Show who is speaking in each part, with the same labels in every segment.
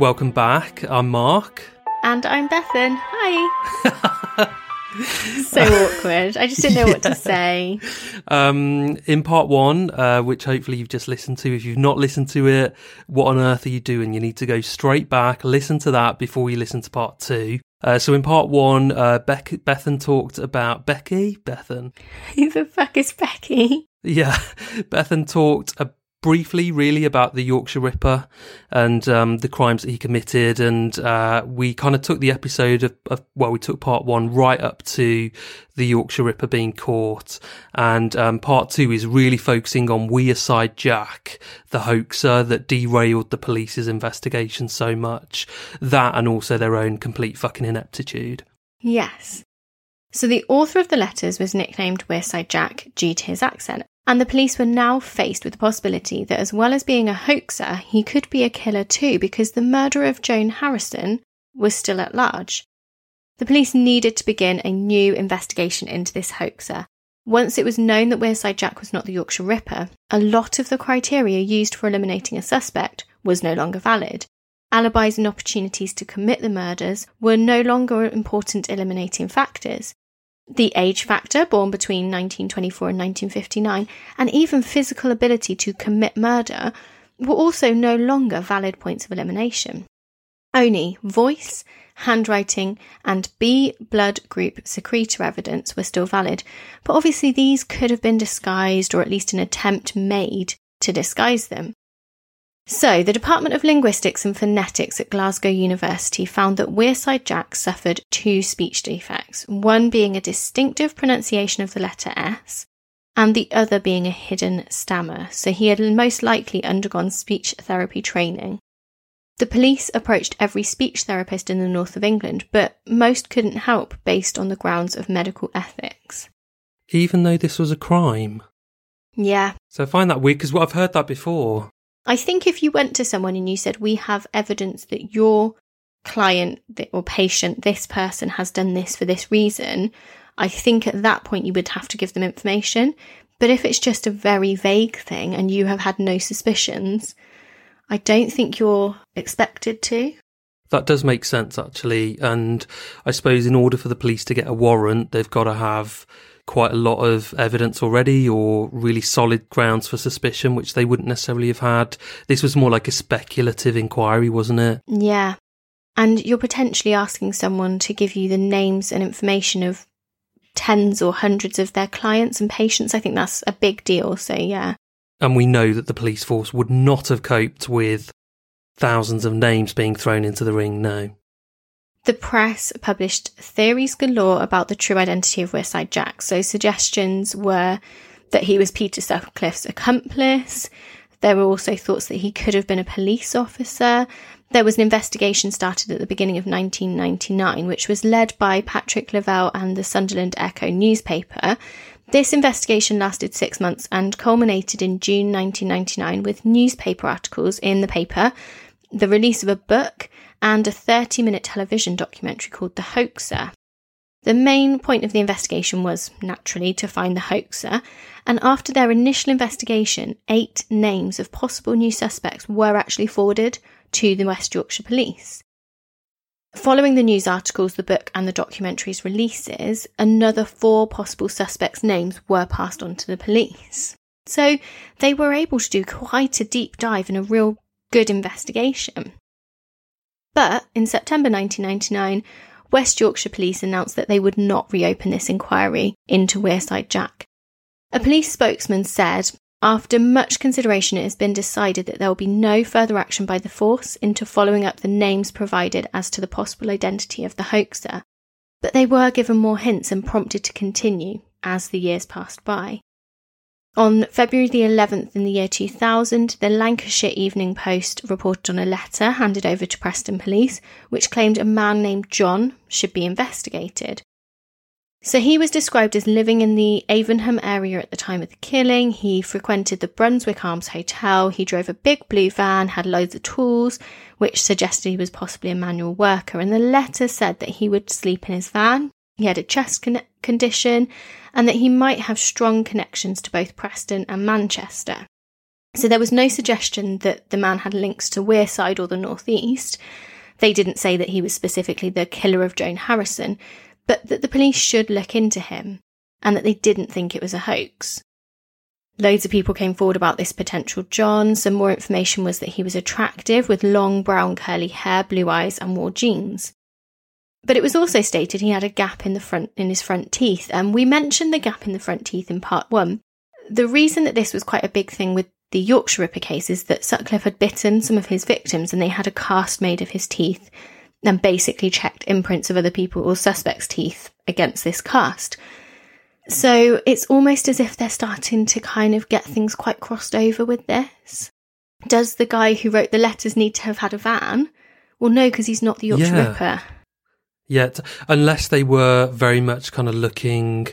Speaker 1: Welcome back. I'm Mark.
Speaker 2: And I'm Bethan. Hi. so awkward. I just didn't know what to say.
Speaker 1: Um, in part one, uh, which hopefully you've just listened to. If you've not listened to it, what on earth are you doing? You need to go straight back, listen to that before you listen to part two. Uh, so in part one, uh, Beck- Bethan talked about Becky. Bethan.
Speaker 2: Who the fuck is Becky?
Speaker 1: Yeah, Bethan talked briefly, really, about the Yorkshire Ripper and um, the crimes that he committed. And uh, we kind of took the episode of, of, well, we took part one right up to the Yorkshire Ripper being caught. And um, part two is really focusing on Wearside Jack, the hoaxer that derailed the police's investigation so much. That and also their own complete fucking ineptitude.
Speaker 2: Yes. So the author of the letters was nicknamed Wearside Jack due to his accent, and the police were now faced with the possibility that as well as being a hoaxer, he could be a killer too because the murder of Joan Harrison was still at large. The police needed to begin a new investigation into this hoaxer. Once it was known that Wearside Jack was not the Yorkshire Ripper, a lot of the criteria used for eliminating a suspect was no longer valid. Alibis and opportunities to commit the murders were no longer important eliminating factors the age factor, born between 1924 and 1959, and even physical ability to commit murder were also no longer valid points of elimination. Only voice, handwriting, and B blood group secretor evidence were still valid, but obviously these could have been disguised or at least an attempt made to disguise them. So, the Department of Linguistics and Phonetics at Glasgow University found that Wearside Jack suffered two speech defects, one being a distinctive pronunciation of the letter S, and the other being a hidden stammer, so he had most likely undergone speech therapy training. The police approached every speech therapist in the north of England, but most couldn't help based on the grounds of medical ethics.
Speaker 1: Even though this was a crime?
Speaker 2: Yeah.
Speaker 1: So I find that weird because I've heard that before.
Speaker 2: I think if you went to someone and you said, We have evidence that your client or patient, this person has done this for this reason, I think at that point you would have to give them information. But if it's just a very vague thing and you have had no suspicions, I don't think you're expected to.
Speaker 1: That does make sense, actually. And I suppose in order for the police to get a warrant, they've got to have quite a lot of evidence already or really solid grounds for suspicion, which they wouldn't necessarily have had. This was more like a speculative inquiry, wasn't it?
Speaker 2: Yeah. And you're potentially asking someone to give you the names and information of tens or hundreds of their clients and patients. I think that's a big deal. So, yeah.
Speaker 1: And we know that the police force would not have coped with thousands of names being thrown into the ring, no.
Speaker 2: The press published theories galore about the true identity of Wearside Jack. So suggestions were that he was Peter Sutcliffe's accomplice. There were also thoughts that he could have been a police officer. There was an investigation started at the beginning of 1999, which was led by Patrick Lavelle and the Sunderland Echo newspaper. This investigation lasted six months and culminated in June 1999 with newspaper articles in the paper, the release of a book, and a 30 minute television documentary called The Hoaxer. The main point of the investigation was, naturally, to find the hoaxer, and after their initial investigation, eight names of possible new suspects were actually forwarded to the West Yorkshire Police. Following the news articles, the book, and the documentary's releases, another four possible suspects' names were passed on to the police. So they were able to do quite a deep dive and a real good investigation. But in September 1999, West Yorkshire Police announced that they would not reopen this inquiry into Wearside Jack. A police spokesman said, after much consideration, it has been decided that there will be no further action by the force into following up the names provided as to the possible identity of the hoaxer. But they were given more hints and prompted to continue as the years passed by. On February the 11th in the year 2000, the Lancashire Evening Post reported on a letter handed over to Preston Police, which claimed a man named John should be investigated. So he was described as living in the Avenham area at the time of the killing. He frequented the Brunswick Arms Hotel. He drove a big blue van, had loads of tools, which suggested he was possibly a manual worker. And the letter said that he would sleep in his van. He had a chest con- condition and that he might have strong connections to both Preston and Manchester. So there was no suggestion that the man had links to Wearside or the Northeast. They didn't say that he was specifically the killer of Joan Harrison, but that the police should look into him and that they didn't think it was a hoax. Loads of people came forward about this potential John. Some more information was that he was attractive with long brown curly hair, blue eyes, and wore jeans. But it was also stated he had a gap in the front in his front teeth, and we mentioned the gap in the front teeth in part one. The reason that this was quite a big thing with the Yorkshire Ripper case is that Sutcliffe had bitten some of his victims and they had a cast made of his teeth and basically checked imprints of other people or suspects' teeth against this cast. So it's almost as if they're starting to kind of get things quite crossed over with this. Does the guy who wrote the letters need to have had a van? Well, no, because he's not the Yorkshire
Speaker 1: Yeah.
Speaker 2: Ripper.
Speaker 1: Yet, unless they were very much kind of looking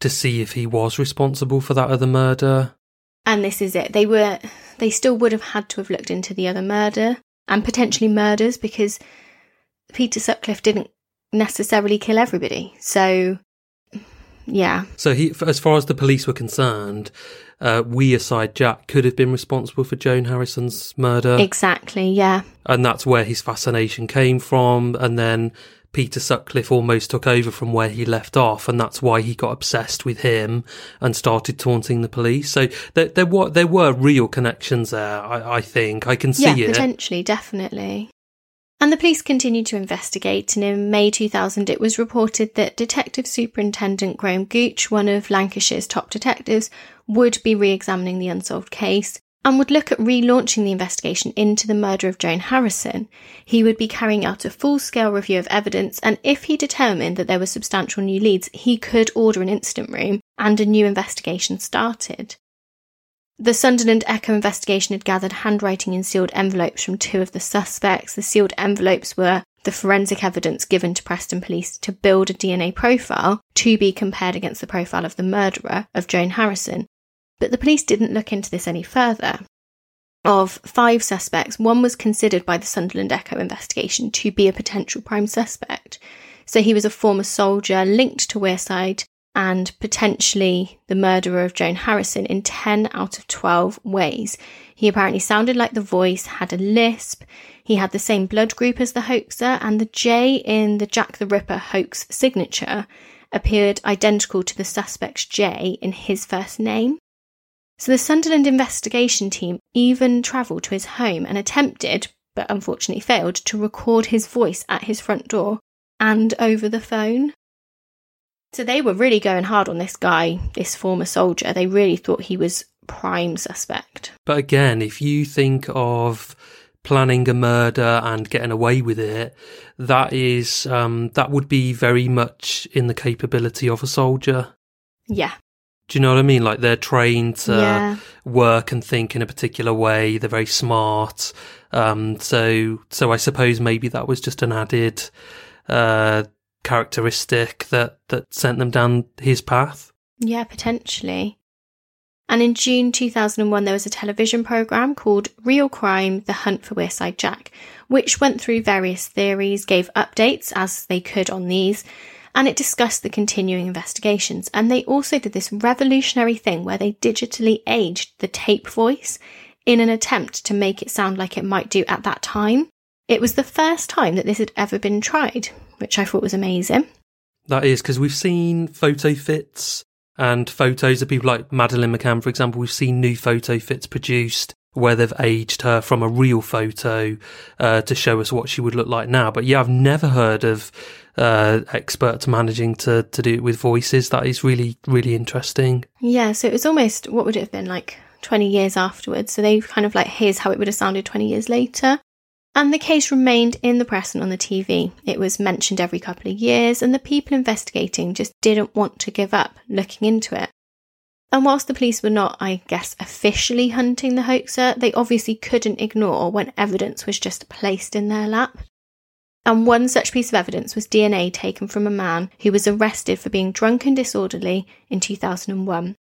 Speaker 1: to see if he was responsible for that other murder.
Speaker 2: And this is it. They were, they still would have had to have looked into the other murder and potentially murders because Peter Sutcliffe didn't necessarily kill everybody. So, yeah,
Speaker 1: So he, as far as the police were concerned, uh, Wearside Jack could have been responsible for Joan Harrison's murder,
Speaker 2: exactly. Yeah.
Speaker 1: and that's where his fascination came from. And then Peter Sutcliffe almost took over from where he left off, and that's why he got obsessed with him and started taunting the police. So there, there were there were real connections there. I, I think I can see
Speaker 2: yeah,
Speaker 1: it.
Speaker 2: potentially, definitely. And the police continued to investigate, and in May 2000, it was reported that Detective Superintendent Graham Gooch, one of Lancashire's top detectives, would be re examining the unsolved case and would look at relaunching the investigation into the murder of Joan Harrison. He would be carrying out a full scale review of evidence, and if he determined that there were substantial new leads, he could order an incident room and a new investigation started. The Sunderland Echo investigation had gathered handwriting in sealed envelopes from two of the suspects. The sealed envelopes were the forensic evidence given to Preston Police to build a DNA profile to be compared against the profile of the murderer of Joan Harrison. But the police didn't look into this any further. Of five suspects, one was considered by the Sunderland Echo investigation to be a potential prime suspect. So he was a former soldier linked to Wearside and potentially the murderer of Joan Harrison in 10 out of 12 ways. He apparently sounded like the voice, had a lisp, he had the same blood group as the hoaxer, and the J in the Jack the Ripper hoax signature appeared identical to the suspect's J in his first name. So the Sunderland investigation team even travelled to his home and attempted, but unfortunately failed, to record his voice at his front door and over the phone. So they were really going hard on this guy, this former soldier. They really thought he was prime suspect.
Speaker 1: But again, if you think of planning a murder and getting away with it, that is um, that would be very much in the capability of a soldier.
Speaker 2: Yeah.
Speaker 1: Do you know what I mean? Like they're trained to
Speaker 2: Yeah.
Speaker 1: work and think in a particular way. They're very smart. Um, so, so I suppose maybe that was just an added uh, characteristic that that sent them down his path.
Speaker 2: Yeah, potentially. And in June 2001, there was a television programme called Real Crime The Hunt for Wearside Jack, which went through various theories, gave updates as they could on these, and it discussed the continuing investigations. And they also did this revolutionary thing where they digitally aged the tape voice in an attempt to make it sound like it might do at that time. It was the first time that this had ever been tried, which I thought was amazing.
Speaker 1: That is because we've seen photo fits and photos of people like Madeleine McCann, for example. We've seen new photo fits produced where they've aged her from a real photo uh, to show us what she would look like now. But yeah, I've never heard of uh, experts managing to to do it with voices. That is really really interesting.
Speaker 2: Yeah, so it was almost, what would it have been, like 20 years afterwards? So they kind of like, here's how it would have sounded 20 years later. And the case remained in the press and on the TV. It was mentioned every couple of years, and the people investigating just didn't want to give up looking into it. And whilst the police were not, I guess, officially hunting the hoaxer, they obviously couldn't ignore when evidence was just placed in their lap. And one such piece of evidence was DNA taken from a man who was arrested for being drunk and disorderly in 2001.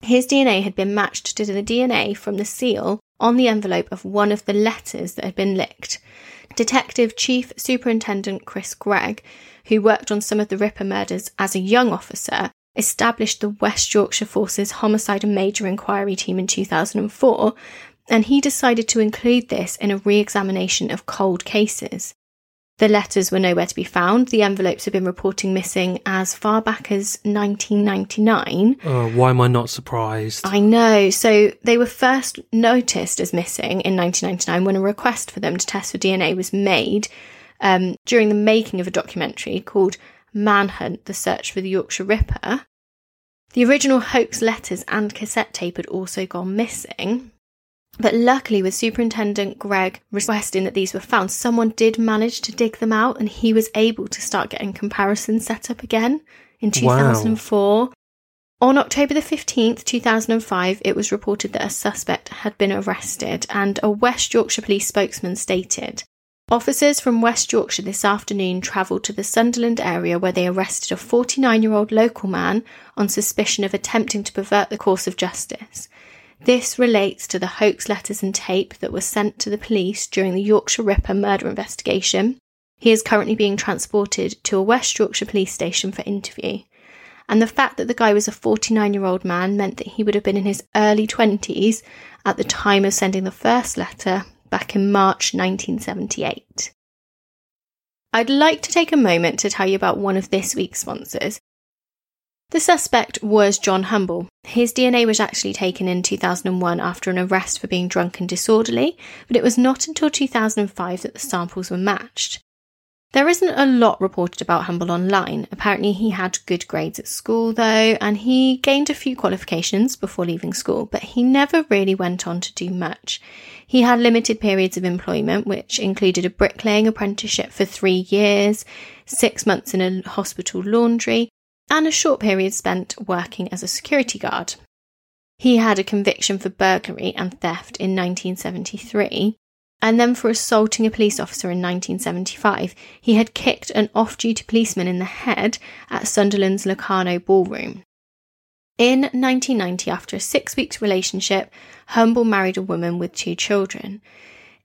Speaker 2: His DNA had been matched to the DNA from the seal on the envelope of one of the letters that had been licked. Detective Chief Superintendent Chris Gregg, who worked on some of the Ripper murders as a young officer, established the West Yorkshire Forces Homicide and Major Inquiry Team in 2004, and he decided to include this in a re examination of cold cases. The letters were nowhere to be found. The envelopes have been reporting missing as far back as 1999.
Speaker 1: Oh, why am I not surprised?
Speaker 2: I know. So they were first noticed as missing in 1999 when a request for them to test for DNA was made um, during the making of a documentary called Manhunt The Search for the Yorkshire Ripper. The original hoax letters and cassette tape had also gone missing. But luckily, with Superintendent Gregg requesting that these were found, someone did manage to dig them out and he was able to start getting comparisons set up again in 2004. Wow. On October the 15th, 2005, it was reported that a suspect had been arrested, and a West Yorkshire police spokesman stated Officers from West Yorkshire this afternoon travelled to the Sunderland area where they arrested a 49 year old local man on suspicion of attempting to pervert the course of justice. This relates to the hoax letters and tape that were sent to the police during the Yorkshire Ripper murder investigation. He is currently being transported to a West Yorkshire police station for interview. And the fact that the guy was a 49 year old man meant that he would have been in his early 20s at the time of sending the first letter back in March 1978. I'd like to take a moment to tell you about one of this week's sponsors, the suspect was John Humble. His DNA was actually taken in 2001 after an arrest for being drunk and disorderly, but it was not until 2005 that the samples were matched. There isn't a lot reported about Humble online. Apparently, he had good grades at school, though, and he gained a few qualifications before leaving school, but he never really went on to do much. He had limited periods of employment, which included a bricklaying apprenticeship for three years, six months in a hospital laundry, and a short period spent working as a security guard. He had a conviction for burglary and theft in 1973, and then for assaulting a police officer in 1975. He had kicked an off duty policeman in the head at Sunderland's Locarno Ballroom. In 1990, after a six weeks relationship, Humble married a woman with two children.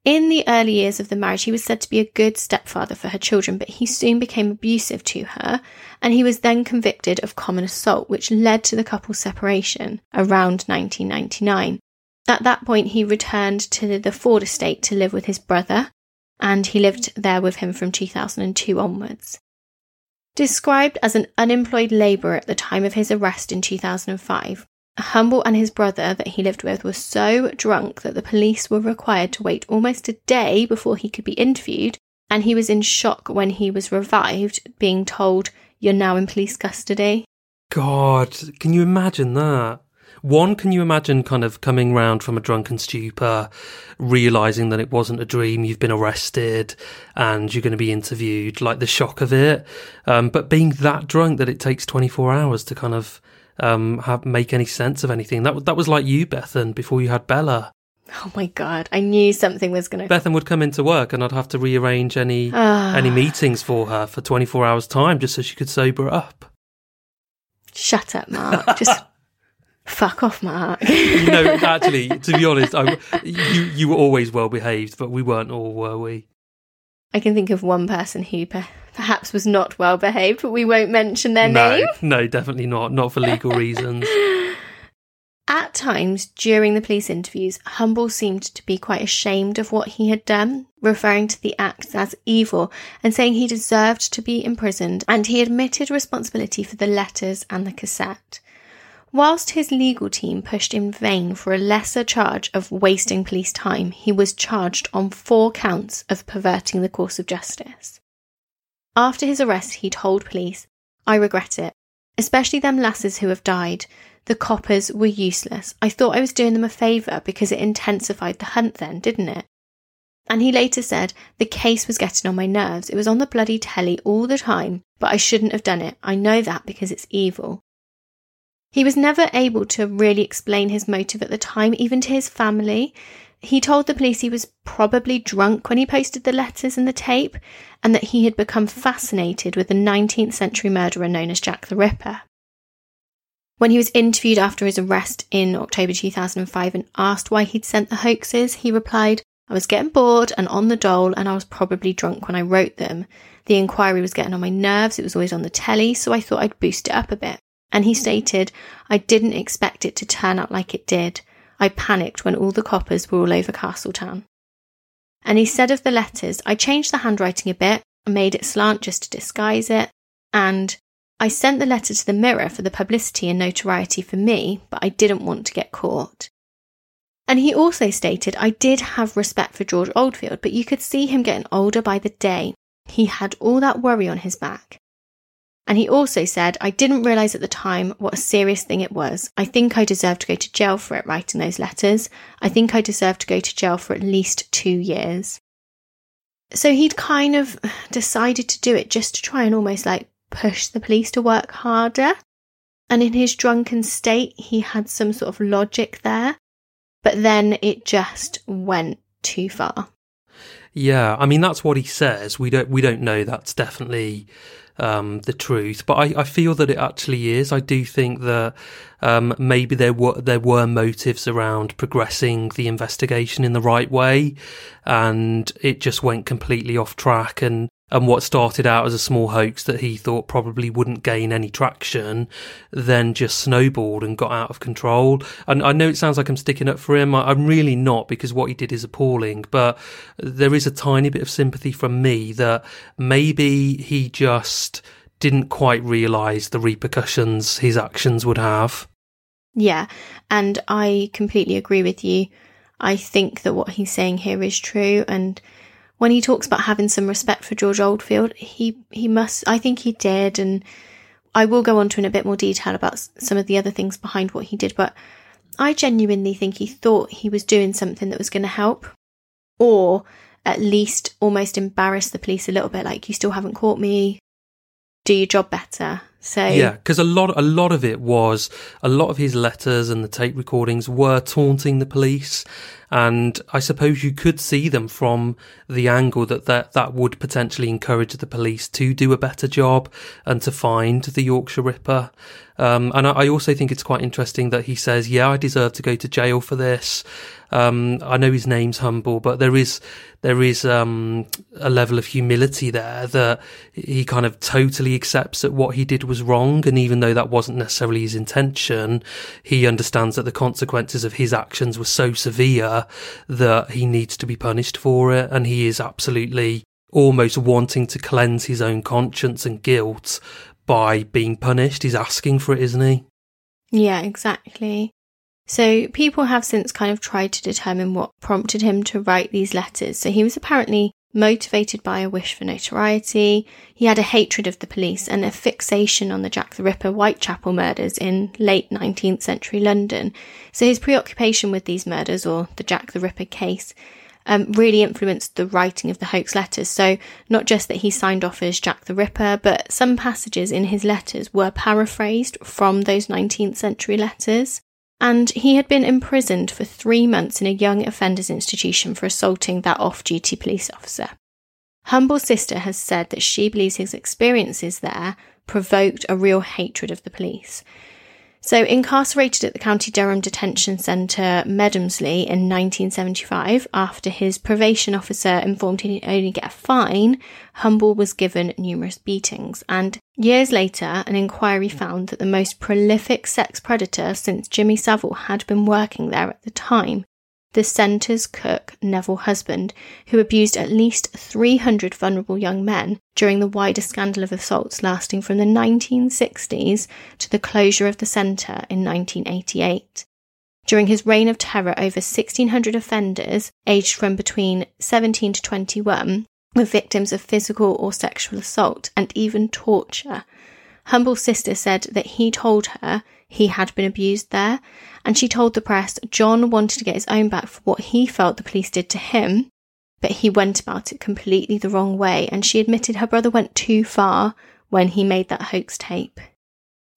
Speaker 2: In the early years of the marriage, he was said to be a good stepfather for her children, but he soon became abusive to her, and he was then convicted of common assault, which led to the couple's separation around 1999. At that point, he returned to the Ford estate to live with his brother, and he lived there with him from 2002 onwards. Described as an unemployed labourer at the time of his arrest in 2005, Humble and his brother that he lived with were so drunk that the police were required to wait almost a day before he could be interviewed, and he was in shock when he was revived, being told, You're now in police custody.
Speaker 1: God, can you imagine that? One, can you imagine kind of coming round from a drunken stupor, realizing that it wasn't a dream, you've been arrested, and you're going to be interviewed, like the shock of it. Um, but being that drunk that it takes 24 hours to kind of um, have make any sense of anything. That that was like you, Bethan, before you had Bella.
Speaker 2: Oh my god! I knew something was going
Speaker 1: to. Bethan would come into work, and I'd have to rearrange any ah. any meetings for her for twenty four hours time, just so she could sober up.
Speaker 2: Shut up, Mark. Just fuck off, Mark.
Speaker 1: you know, actually, to be honest, I, you you were always well behaved, but we weren't all, were we?
Speaker 2: I can think of one person who perhaps was not well behaved, but we won't mention their
Speaker 1: no,
Speaker 2: name.
Speaker 1: No, no, definitely not. Not for legal reasons.
Speaker 2: At times during the police interviews, Humble seemed to be quite ashamed of what he had done, referring to the acts as evil and saying he deserved to be imprisoned, and he admitted responsibility for the letters and the cassette. Whilst his legal team pushed in vain for a lesser charge of wasting police time, he was charged on four counts of perverting the course of justice. After his arrest, he told police, I regret it, especially them lasses who have died. The coppers were useless. I thought I was doing them a favour because it intensified the hunt then, didn't it? And he later said, The case was getting on my nerves. It was on the bloody telly all the time, but I shouldn't have done it. I know that because it's evil. He was never able to really explain his motive at the time, even to his family. He told the police he was probably drunk when he posted the letters and the tape, and that he had become fascinated with the 19th century murderer known as Jack the Ripper. When he was interviewed after his arrest in October 2005 and asked why he'd sent the hoaxes, he replied, I was getting bored and on the dole, and I was probably drunk when I wrote them. The inquiry was getting on my nerves, it was always on the telly, so I thought I'd boost it up a bit. And he stated, I didn't expect it to turn out like it did. I panicked when all the coppers were all over Castletown. And said of the letters, I changed the handwriting a bit, and made it slant just to disguise it, and I sent the letter to the Mirror for the publicity and notoriety for me, but I didn't want to get caught. And he also stated, I did have respect for George Oldfield, but you could see him getting older by the day. He had all that worry on his back. And he also said, I didn't realise at the time what a serious thing it was. I think I deserve to go to jail for it, writing those letters. I think I deserve to go to jail for at least two years. So he'd kind of decided to do it just to try and almost like push the police to work harder. And in his drunken state, he had some sort of logic there. But then it just went too far.
Speaker 1: Yeah, I mean that's what he says. We don't we don't know that's definitely um, the truth, but I, I, feel that it actually is. I do think that um, maybe there were there were motives around progressing the investigation in the right way, and it just went completely off track. And and what started out as a small hoax that he thought probably wouldn't gain any traction then just snowballed and got out of control. And I know it sounds like I'm sticking up for him. I'm really not because what he did is appalling, but there is a tiny bit of sympathy from me that maybe he just didn't quite realize the repercussions his actions would have.
Speaker 2: Yeah, and I completely agree with you. I think that what he's saying here is true and when he talks about having some respect for George Oldfield, he he must. I think he did, and I will go on to in a bit more detail about some of the other things behind what he did. But I genuinely think he thought he was doing something that was going to help, or at least almost embarrass the police a little bit. Like you still haven't caught me. Do your job better. So
Speaker 1: yeah, because a lot a lot of it was a lot of his letters and the tape recordings were taunting the police and I suppose you could see them from the angle that that, that would potentially encourage the police to do a better job and to find the Yorkshire Ripper. Um, and I, I, also think it's quite interesting that he says, "Yeah, I deserve to go to jail for this." Um, I know his name's humble, but there is there is um, a level of humility there that he kind of totally accepts that what he did was wrong, and even though that wasn't necessarily his intention, he understands that the consequences of his actions were so severe that he needs to be punished for it, and he is absolutely almost wanting to cleanse his own conscience and guilt by being punished. He's asking for it, isn't he?
Speaker 2: Yeah, exactly. So people have since kind of tried to determine what prompted him to write these letters. So he was apparently motivated by a wish for notoriety. He had a hatred of the police and a fixation on the Jack the Ripper Whitechapel murders in late 19th century London. So his preoccupation with these murders or the Jack the Ripper case um, really influenced the writing of the hoax letters. So, not just that he signed off as Jack the Ripper, but some passages in his letters were paraphrased from those 19th century letters. And he had been imprisoned for three months in a young offenders institution for assaulting that off duty police officer. Humble's sister has said that she believes his experiences there provoked a real hatred of the police. So, incarcerated at the County Durham Detention Centre, Medomsley, in 1975, after his probation officer informed he'd only get a fine, Humble was given numerous beatings. And years later, an inquiry found that the most prolific sex predator since Jimmy Savile had been working there at the time the centre's cook, Neville Husband, who abused at least 300 vulnerable young men during the wider scandal of assaults lasting from the 1960s to the closure of the centre in 1988. During his reign of terror, over 1,600 offenders, aged from between 17 to 21, were victims of physical or sexual assault and even torture. Humble's sister said that he told her he had been abused there, and she told the press John wanted to get his own back for what he felt the police did to him, but he went about it completely the wrong way, and she admitted her brother went too far when he made that hoax tape.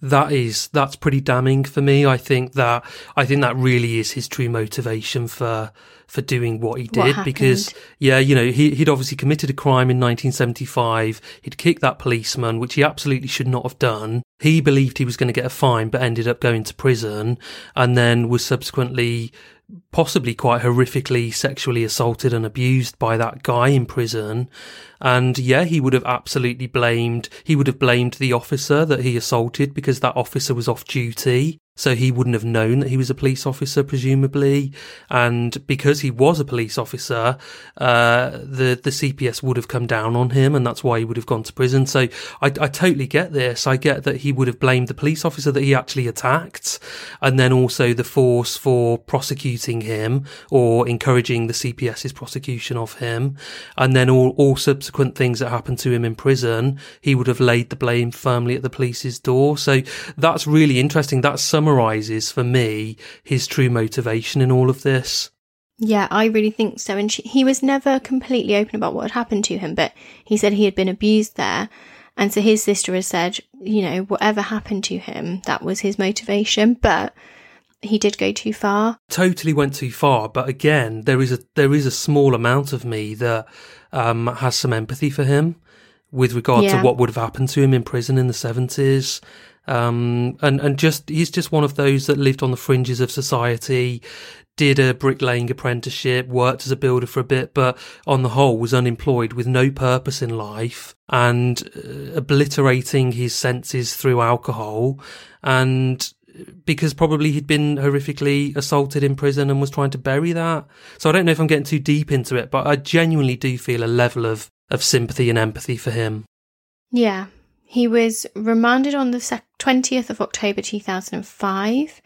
Speaker 1: That is that's pretty damning for me. I think that i think that really is his true motivation for for doing what he did
Speaker 2: what
Speaker 1: because yeah you know he, he'd obviously committed a crime in 1975 he'd kicked that policeman which he absolutely should not have done he believed he was going to get a fine but ended up going to prison and then was subsequently possibly quite horrifically sexually assaulted and abused by that guy in prison. And yeah, he would have absolutely blamed, he would have blamed the officer that he assaulted because that officer was off duty. So he wouldn't have known that he was a police officer, presumably. And because he was a police officer, uh, the, the CPS would have come down on him and that's why he would have gone to prison. So I, I totally get this. I get that he would have blamed the police officer that he actually attacked and then also the force for prosecuting him or encouraging the CPS's prosecution of him. And then all, all subsequent things that happened to him in prison, he would have laid the blame firmly at the police's door. So that's really interesting. That's some summarizes for me his true motivation in all of this.
Speaker 2: Yeah, I really think so. And she, he was never completely open about what had happened to him, but he said he had been abused there. And so his sister has said, you know, whatever happened to him, that was his motivation. But he did go too far.
Speaker 1: Totally went too far. But again, there is a there is a small amount of me that um, has some empathy for him with regard yeah. to what would have happened to him in prison in the seventies. Um, and, and just, he's just one of those that lived on the fringes of society, did a bricklaying apprenticeship, worked as a builder for a bit, but on the whole was unemployed with no purpose in life and uh, obliterating his senses through alcohol. And because probably he'd been horrifically assaulted in prison and was trying to bury that. So I don't know if I'm getting too deep into it, but I genuinely do feel a level of, of sympathy and empathy for him.
Speaker 2: Yeah, he was remanded on the 20th of October 2005.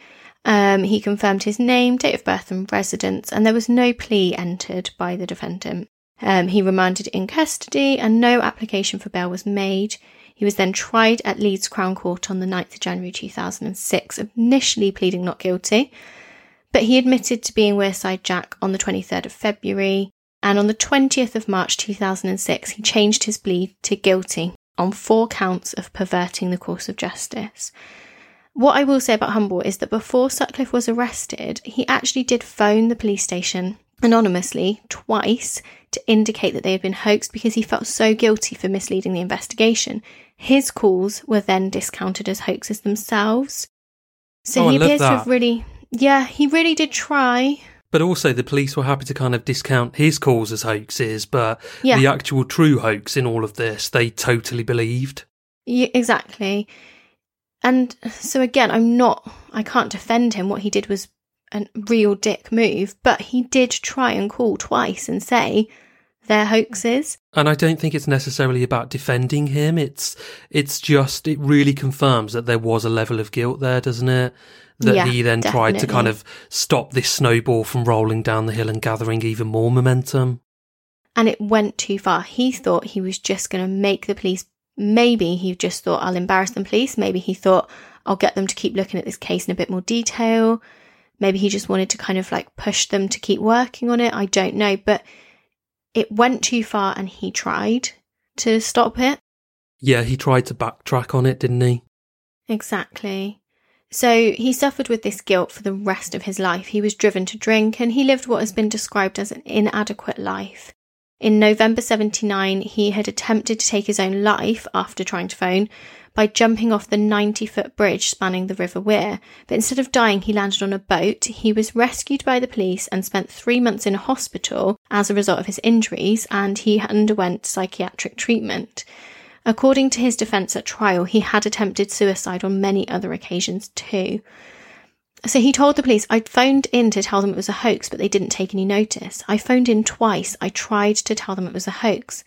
Speaker 2: Um, he confirmed his name, date of birth, and residence, and there was no plea entered by the defendant. Um, he remanded in custody, and no application for bail was made. He was then tried at Leeds Crown Court on the 9th of January 2006, initially pleading not guilty, but he admitted to being Wearside Jack on the 23rd of February, and on the 20th of March 2006, he changed his plea to guilty on four counts of perverting the course of justice. What I will say about Humble is that before Sutcliffe was arrested, he actually did phone the police station anonymously twice to indicate that they had been hoaxed because he felt so guilty for misleading the investigation. His calls were then discounted as hoaxes themselves. So
Speaker 1: oh,
Speaker 2: he
Speaker 1: appears
Speaker 2: to have really, yeah, he really did try.
Speaker 1: But also, the police were happy to kind of discount his calls as hoaxes, but yeah. the actual true hoax in all of this, they totally believed.
Speaker 2: Yeah, exactly. And so, again, I'm not, I can't defend him. What he did was a real dick move, but he did try and call twice and say, they're hoaxes.
Speaker 1: And I don't think it's necessarily about defending him. It's it's just it really confirms that there was a level of guilt there, doesn't it? That yeah, he then definitely. tried to kind of stop this snowball from rolling down the hill and gathering even more momentum.
Speaker 2: And it went too far. He thought he was just going to make the police. Maybe he just thought, I'll embarrass the police. Maybe he thought, I'll get them to keep looking at this case in a bit more detail. Maybe he just wanted to kind of like push them to keep working on it. I don't know. But it went too far and he tried to stop it.
Speaker 1: Yeah, he tried to backtrack on it, didn't he?
Speaker 2: Exactly. So he suffered with this guilt for the rest of his life. He was driven to drink and he lived what has been described as an inadequate life. In November 79, he had attempted to take his own life after trying to phone by jumping off the 90 foot bridge spanning the River Wear. But instead of dying, he landed on a boat. He was rescued by the police and spent three months in a hospital as a result of his injuries, and he underwent psychiatric treatment. According to his defence at trial, he had attempted suicide on many other occasions too. So he told the police, I'd phoned in to tell them it was a hoax, but they didn't take any notice. I phoned in twice. I tried to tell them it was a hoax.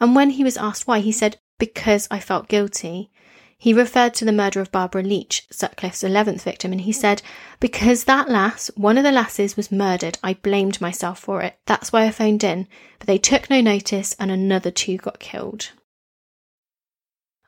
Speaker 2: And when he was asked why, he said, because I felt guilty. He referred to the murder of Barbara Leach, Sutcliffe's 11th victim, and he said, Because that lass, one of the lasses, was murdered, I blamed myself for it. That's why I phoned in. But they took no notice, and another two got killed.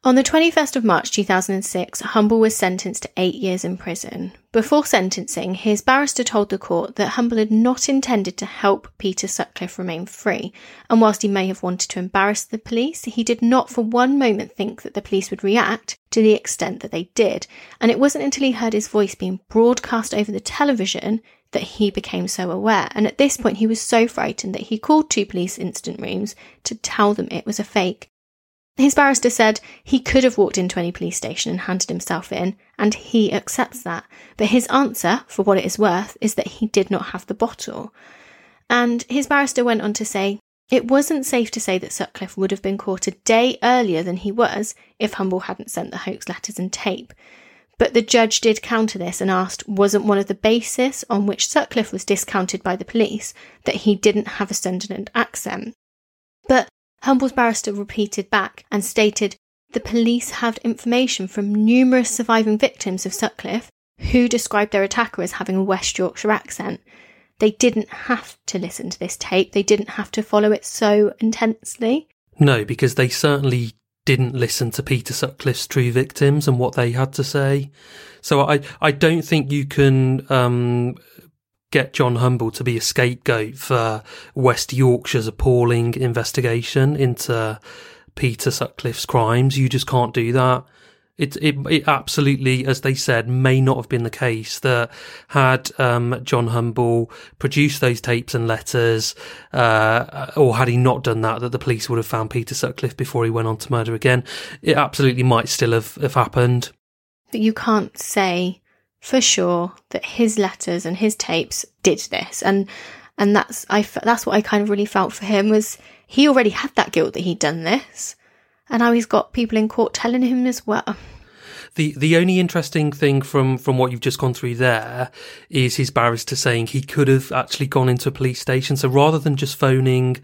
Speaker 2: On the 21st of March 2006, Humble was sentenced to eight years in prison. Before sentencing, his barrister told the court that Humble had not intended to help Peter Sutcliffe remain free, and whilst he may have wanted to embarrass the police, he did not for one moment think that the police would react to the extent that they did. And it wasn't until he heard his voice being broadcast over the television that he became so aware. And at this point, he was so frightened that he called two police incident rooms to tell them it was a fake His barrister said he could have walked into any police station and handed himself in, and he accepts that. But his answer, for what it is worth, is that he did not have the bottle. And his barrister went on to say, it wasn't safe to say that Sutcliffe would have been caught a day earlier than he was if Humble hadn't sent the hoax letters and tape. But the judge did counter this and asked, wasn't one of the basis on which Sutcliffe was discounted by the police that he didn't have a Sunderland accent? But Humble's barrister repeated back and stated the police had information from numerous surviving victims of Sutcliffe who described their attacker as having a West Yorkshire accent. They didn't have to listen to this tape, they didn't have to follow it so intensely.
Speaker 1: No, because they certainly didn't listen to Peter Sutcliffe's true victims and what they had to say. So I, I don't think you can um, get John Humble to be a scapegoat for West Yorkshire's appalling investigation into Peter Sutcliffe's crimes. You just can't do that. It, it, it absolutely, as they said, may not have been the case that had um, John Humble produced those tapes and letters, uh, or had he not done that, that the police would have found Peter Sutcliffe before he went on to murder again. It absolutely might still have, have happened.
Speaker 2: But you can't say for sure that his letters and his tapes did this, and and that's I that's what I kind of really felt for him was he already had that guilt that he'd done this and now he's got people in court telling him as well.
Speaker 1: The the only interesting thing from from what you've just gone through there is his barrister saying he could have actually gone into a police station. So rather than just phoning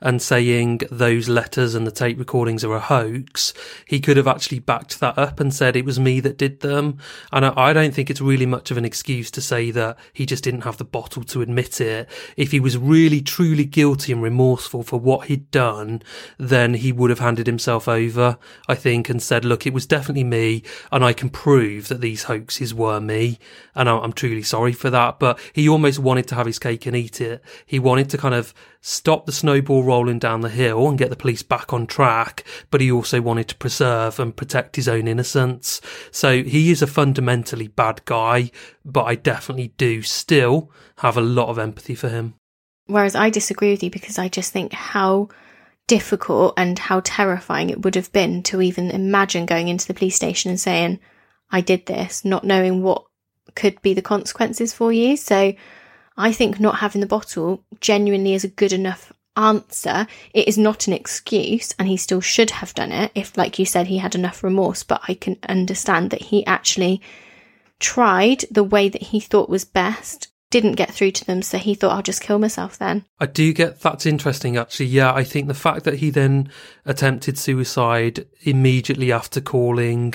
Speaker 1: and saying those letters and the tape recordings are a hoax, he could have actually backed that up and said it was me that did them. And I, I don't think it's really much of an excuse to say that he just didn't have the bottle to admit it. If he was really truly guilty and remorseful for what he'd done, then he would have handed himself over, I think, and said, look, it was definitely me and I can prove that these hoaxes were me. And I'm truly sorry for that. But he almost wanted to have his cake and eat it. He wanted to kind of stop the snowball rolling down the hill and get the police back on track, but he also wanted to preserve and protect his own innocence. So he is a fundamentally bad guy, but I definitely do still have a lot of empathy for him.
Speaker 2: Whereas I disagree with you because I just think how difficult and how terrifying it would have been to even imagine going into the police station and saying, I did this, not knowing what could be the consequences for you. So I think not having the bottle genuinely is a good enough answer. It is not an excuse, and he still should have done it if, like you said, he had enough remorse. But I can understand that he actually tried the way that he thought was best didn't get through to them, so he thought I'll just kill myself then.
Speaker 1: I do get that's interesting actually. Yeah, I think the fact that he then attempted suicide immediately after calling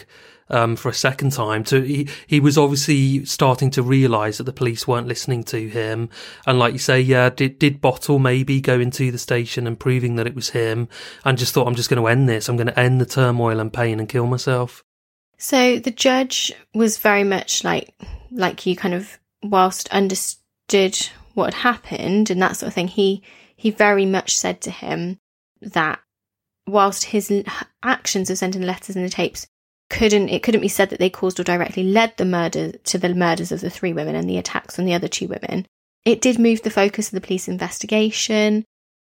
Speaker 1: um, for a second time. So he, he was obviously starting to realise that the police weren't listening to him. And like you say, yeah, did, did Bottle maybe go into the station and proving that it was him and just thought, I'm just going to end this. I'm going to end the turmoil and pain and kill myself.
Speaker 2: So the judge was very much like, like you kind of, whilst understood what had happened and that sort of thing, he, he very much said to him that whilst his actions of sending letters and the tapes couldn't it couldn't be said that they caused or directly led the murder to the murders of the three women and the attacks on the other two women. It did move the focus of the police investigation,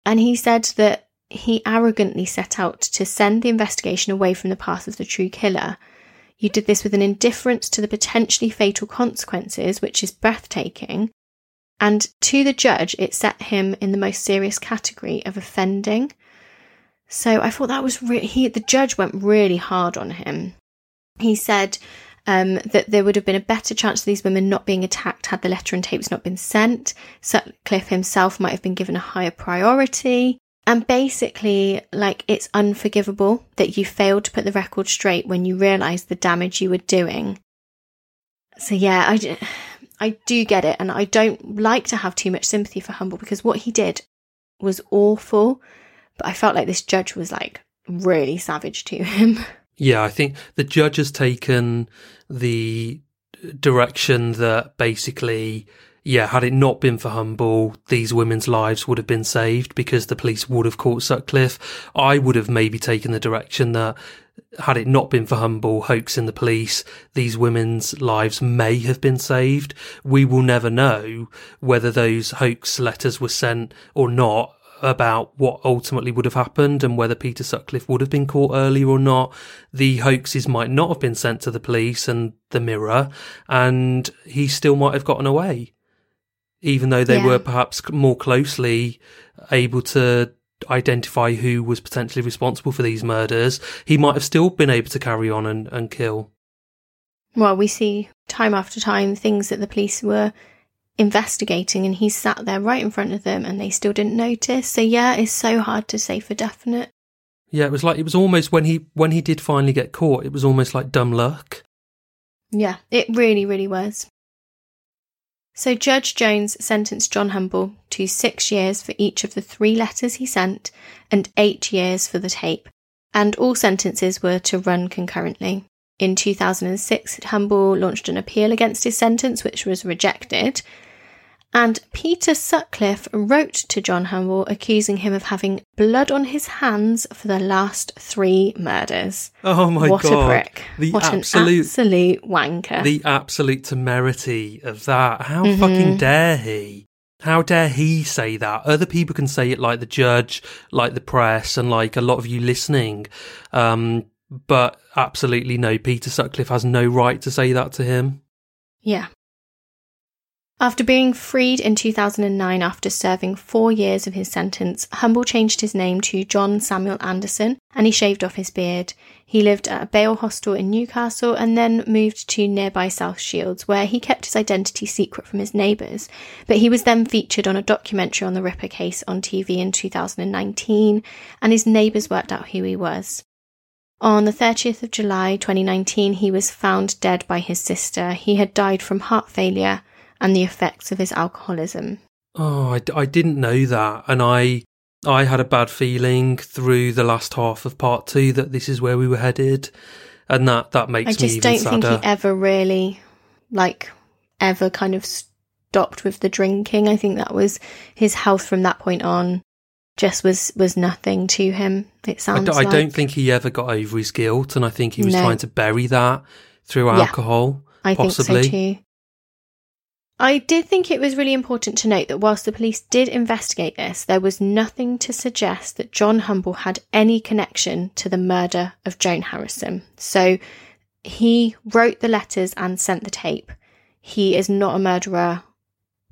Speaker 2: and he said that he arrogantly set out to send the investigation away from the path of the true killer. You did this with an indifference to the potentially fatal consequences, which is breathtaking. And to the judge, it set him in the most serious category of offending. So I thought that was really, he, the judge went really hard on him. He said um, that there would have been a better chance of these women not being attacked had the letter and tapes not been sent. Sutcliffe himself might have been given a higher priority. And basically, like, it's unforgivable that you failed to put the record straight when you realised the damage you were doing. So, yeah, I, I do get it. And I don't like to have too much sympathy for Humble because what he did was awful. But I felt like this judge was, like, really savage to him.
Speaker 1: Yeah, I think the judge has taken the direction that basically, yeah, had it not been for Humble, these women's lives would have been saved because the police would have caught Sutcliffe. I would have maybe taken the direction that had it not been for Humble hoaxing the police, these women's lives may have been saved. We will never know whether those hoax letters were sent or not about what ultimately would have happened and whether Peter Sutcliffe would have been caught earlier or not. The hoaxes might not have been sent to the police and the Mirror, and he still might have gotten away, even though they
Speaker 2: Yeah.
Speaker 1: were perhaps more closely able to identify who was potentially responsible for these murders. He might have still been able to carry on and, and kill.
Speaker 2: Well, we see time after time things that the police were investigating, and he sat there right in front of them and they still didn't notice. So, yeah, it's so hard to say for definite.
Speaker 1: Yeah, it was like it was almost when he when he did finally get caught, it was almost like dumb luck.
Speaker 2: Yeah, it really, really was. So Judge Jones sentenced John Humble to six years for each of the three letters he sent and eight years for the tape, and all sentences were to run concurrently. In 2006, Humble launched an appeal against his sentence, which was rejected. And Peter Sutcliffe wrote to John Humble accusing him of having blood on his hands for the last three murders.
Speaker 1: Oh my
Speaker 2: what
Speaker 1: god!
Speaker 2: a prick.
Speaker 1: The
Speaker 2: what
Speaker 1: absolute
Speaker 2: an absolute wanker.
Speaker 1: the absolute temerity of that. How
Speaker 2: Mhm.
Speaker 1: fucking dare he? How dare he say that? Other people can say it like the judge, like the press, and like a lot of you listening. Um, but absolutely no, Peter Sutcliffe has no right to say that to him.
Speaker 2: Yeah. After being freed in 2009 after serving four years of his sentence, Humble changed his name to John Samuel Anderson and he shaved off his beard. He lived at a bail hostel in Newcastle and then moved to nearby South Shields, where he kept his identity secret from his neighbours. But he was then featured on a documentary on the Ripper case on TV in 2019, and his neighbours worked out who he was. On the 30th of July 2019, he was found dead by his sister. He had died from heart failure and the effects of his alcoholism.
Speaker 1: Oh, I, I didn't know that, and I I had a bad feeling through the last half of part two that this is where we were headed, and that that makes
Speaker 2: I
Speaker 1: me
Speaker 2: just
Speaker 1: even
Speaker 2: don't
Speaker 1: sadder.
Speaker 2: think he ever really, like, ever kind of stopped with the drinking. I think that was his health from that point on. Just was was nothing to him. It
Speaker 1: I,
Speaker 2: sounds.
Speaker 1: d- I
Speaker 2: like.
Speaker 1: don't think he ever got over his guilt, and I think he was
Speaker 2: No.
Speaker 1: trying to bury that through
Speaker 2: Yeah.
Speaker 1: alcohol.
Speaker 2: I
Speaker 1: possibly.
Speaker 2: think so too. I did think it was really important to note that whilst the police did investigate this, there was nothing to suggest that John Humble had any connection to the murder of Joan Harrison. So he wrote the letters and sent the tape. He is not a murderer.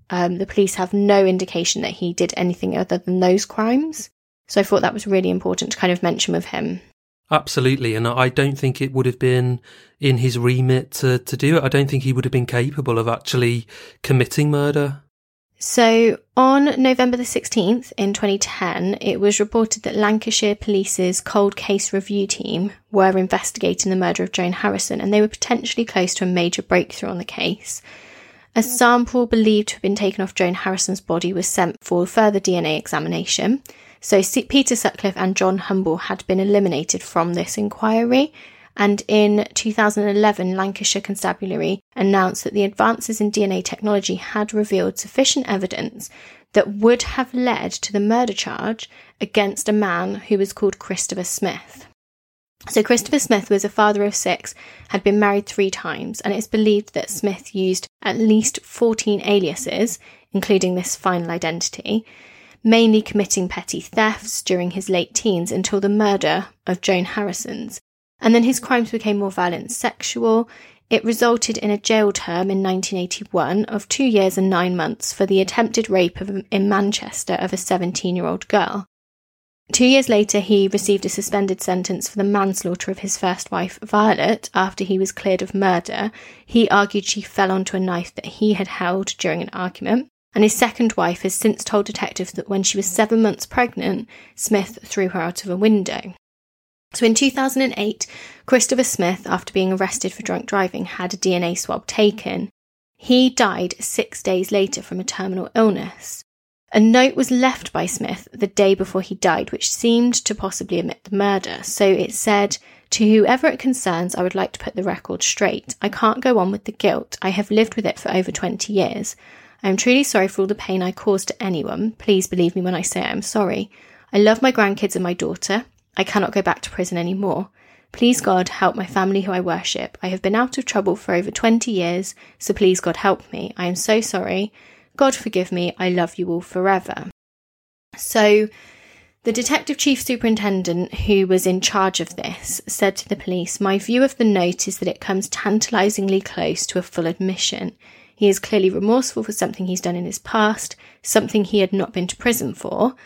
Speaker 2: Um, the police have no indication that he did anything other than those crimes. So I thought that was really important to kind of mention with him.
Speaker 1: Absolutely, and I don't think it would have been in his remit to, to do it. I don't think he would have been capable of actually committing murder.
Speaker 2: So, on November the 16th in 2010, it was reported that Lancashire Police's cold case review team were investigating the murder of Joan Harrison and they were potentially close to a major breakthrough on the case. A sample believed to have been taken off Joan Harrison's body was sent for further DNA examination. So, Peter Sutcliffe and John Humble had been eliminated from this inquiry. And in 2011, Lancashire Constabulary announced that the advances in DNA technology had revealed sufficient evidence that would have led to the murder charge against a man who was called Christopher Smith. So, Christopher Smith was a father of six, had been married three times, and it's believed that Smith used at least 14 aliases, including this final identity, mainly committing petty thefts during his late teens until the murder of Joan Harrison's. And then his crimes became more violent sexual. It resulted in a jail term in 1981 of two years and nine months for the attempted rape of, in Manchester of a 17 year old girl. Two years later, he received a suspended sentence for the manslaughter of his first wife, Violet, after he was cleared of murder. He argued she fell onto a knife that he had held during an argument. And his second wife has since told detectives that when she was seven months pregnant, Smith threw her out of a window. So in 2008, Christopher Smith, after being arrested for drunk driving, had a DNA swab taken. He died six days later from a terminal illness. A note was left by Smith the day before he died, which seemed to possibly admit the murder. So it said, To whoever it concerns, I would like to put the record straight. I can't go on with the guilt. I have lived with it for over 20 years. I am truly sorry for all the pain I caused to anyone. Please believe me when I say I am sorry. I love my grandkids and my daughter. I cannot go back to prison anymore. Please, God, help my family who I worship. I have been out of trouble for over 20 years, so please, God, help me. I am so sorry. God, forgive me. I love you all forever. So, the detective chief superintendent who was in charge of this said to the police, My view of the note is that it comes tantalizingly close to a full admission. He is clearly remorseful for something he's done in his past, something he had not been to prison for.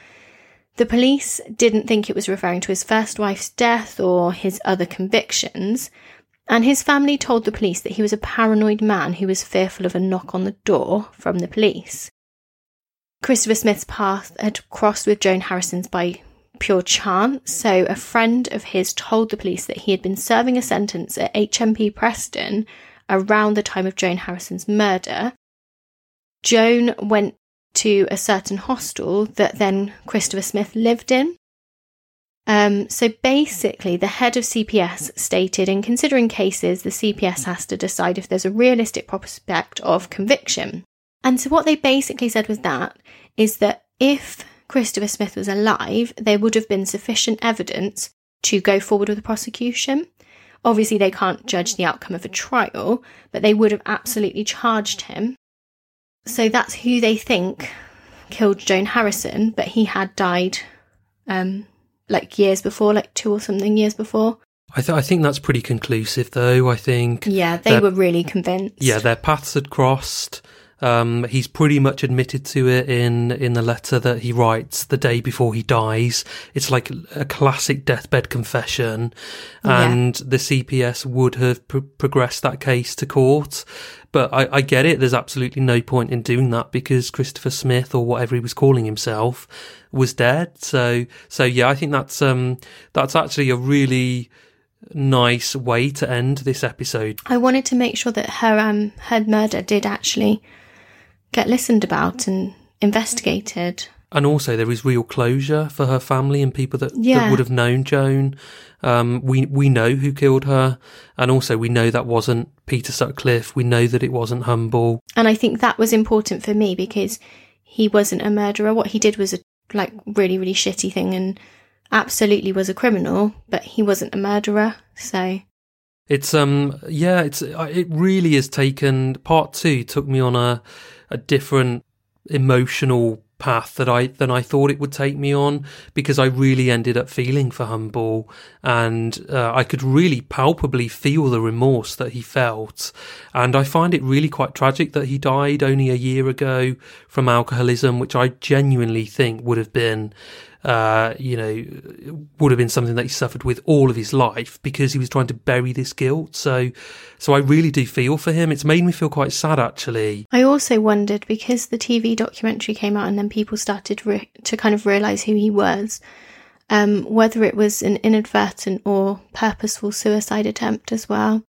Speaker 2: The police didn't think it was referring to his first wife's death or his other convictions, and his family told the police that he was a paranoid man who was fearful of a knock on the door from the police. Christopher Smith's path had crossed with Joan Harrison's by pure chance, so a friend of his told the police that he had been serving a sentence at HMP Preston around the time of Joan Harrison's murder. Joan went to a certain hostel that then Christopher Smith lived in. Um, so basically, the head of CPS stated in considering cases, the CPS has to decide if there's a realistic prospect of conviction. And so, what they basically said was that is that if Christopher Smith was alive, there would have been sufficient evidence to go forward with the prosecution. Obviously, they can't judge the outcome of a trial, but they would have absolutely charged him. So that's who they think killed Joan Harrison, but he had died um, like years before, like two or something years before.
Speaker 1: I, th- I think that's pretty conclusive, though. I think.
Speaker 2: Yeah, they were really convinced.
Speaker 1: Yeah, their paths had crossed. Um, he's pretty much admitted to it in in the letter that he writes the day before he dies. It's like a classic deathbed confession, and yeah. the CPS would have pr- progressed that case to court. But I, I get it. There's absolutely no point in doing that because Christopher Smith or whatever he was calling himself was dead. So so yeah, I think that's um that's actually a really nice way to end this episode.
Speaker 2: I wanted to make sure that her um her murder did actually get listened about and investigated.
Speaker 1: And also, there is real closure for her family and people that, yeah. that would have known Joan. Um, we we know who killed her, and also we know that wasn't Peter Sutcliffe. We know that it wasn't Humble.
Speaker 2: And I think that was important for me because he wasn't a murderer. What he did was a like really really shitty thing, and absolutely was a criminal. But he wasn't a murderer. So
Speaker 1: it's um yeah it's it really is taken. Part two took me on a a different emotional path that I than I thought it would take me on because I really ended up feeling for Humble and uh, I could really palpably feel the remorse that he felt. And I find it really quite tragic that he died only a year ago from alcoholism which I genuinely think would have been uh, you know, would have been something that he suffered with all of his life because he was trying to bury this guilt. So, so I really do feel for him. It's made me feel quite sad, actually.
Speaker 2: I also wondered because the TV documentary came out and then people started re- to kind of realize who he was. Um, whether it was an inadvertent or purposeful suicide attempt as well,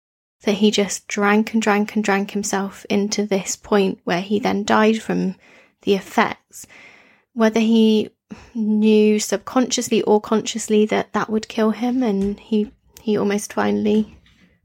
Speaker 2: that he just drank and drank and drank himself into this point where he then died from the effects. Whether he knew subconsciously or consciously that that would kill him and he he almost finally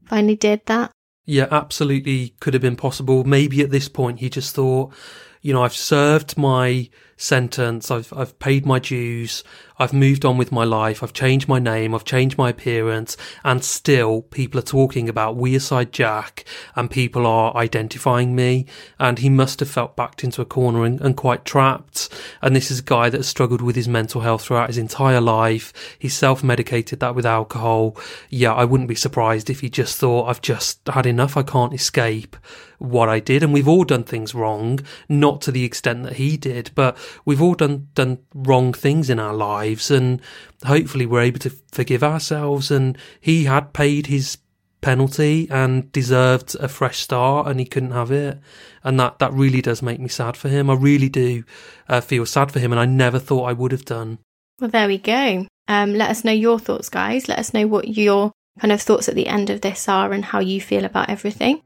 Speaker 2: finally did that.
Speaker 1: Yeah absolutely could have been possible. Maybe at this point he just thought you know i've served my sentence i've i've paid my dues I've moved on with my life, I've changed my name, I've changed my appearance, and still people are talking about Wearside Jack and people are identifying me. And he must have felt backed into a corner and, and quite trapped. And this is a guy that has struggled with his mental health throughout his entire life. He's self medicated that with alcohol. Yeah, I wouldn't be surprised if he just thought, I've just had enough, I can't escape what I did. And we've all done things wrong, not to the extent that he did, but we've all done, done wrong things in our lives and hopefully we're able to forgive ourselves. And he had paid his penalty and deserved a fresh start and he couldn't have it. And that that really does make me sad for him. I really do uh, feel sad for him and i never thought i would have done.
Speaker 2: Well there we go. Um, let us know your thoughts guys. Let us know what your kind of thoughts at the end of this are and how you feel about everything.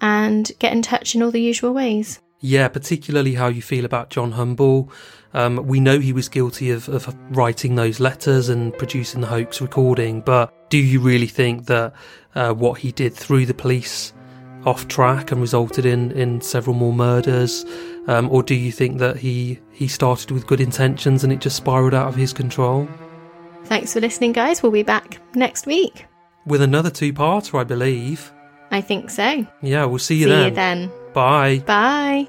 Speaker 2: And get in touch in all the usual ways
Speaker 1: yeah, particularly how you feel about John Humble. Um, we know he was guilty of, of writing those letters and producing the hoax recording, but do you really think that uh, what he did threw the police off track and resulted in, in several more murders? Um, or do you think that he, he started with good intentions and it just spiraled out of his control?
Speaker 2: Thanks for listening, guys. We'll be back next week.
Speaker 1: With another two parter, I believe.
Speaker 2: I think so.
Speaker 1: Yeah, we'll see you
Speaker 2: see
Speaker 1: then.
Speaker 2: See you then.
Speaker 1: Bye.
Speaker 2: Bye.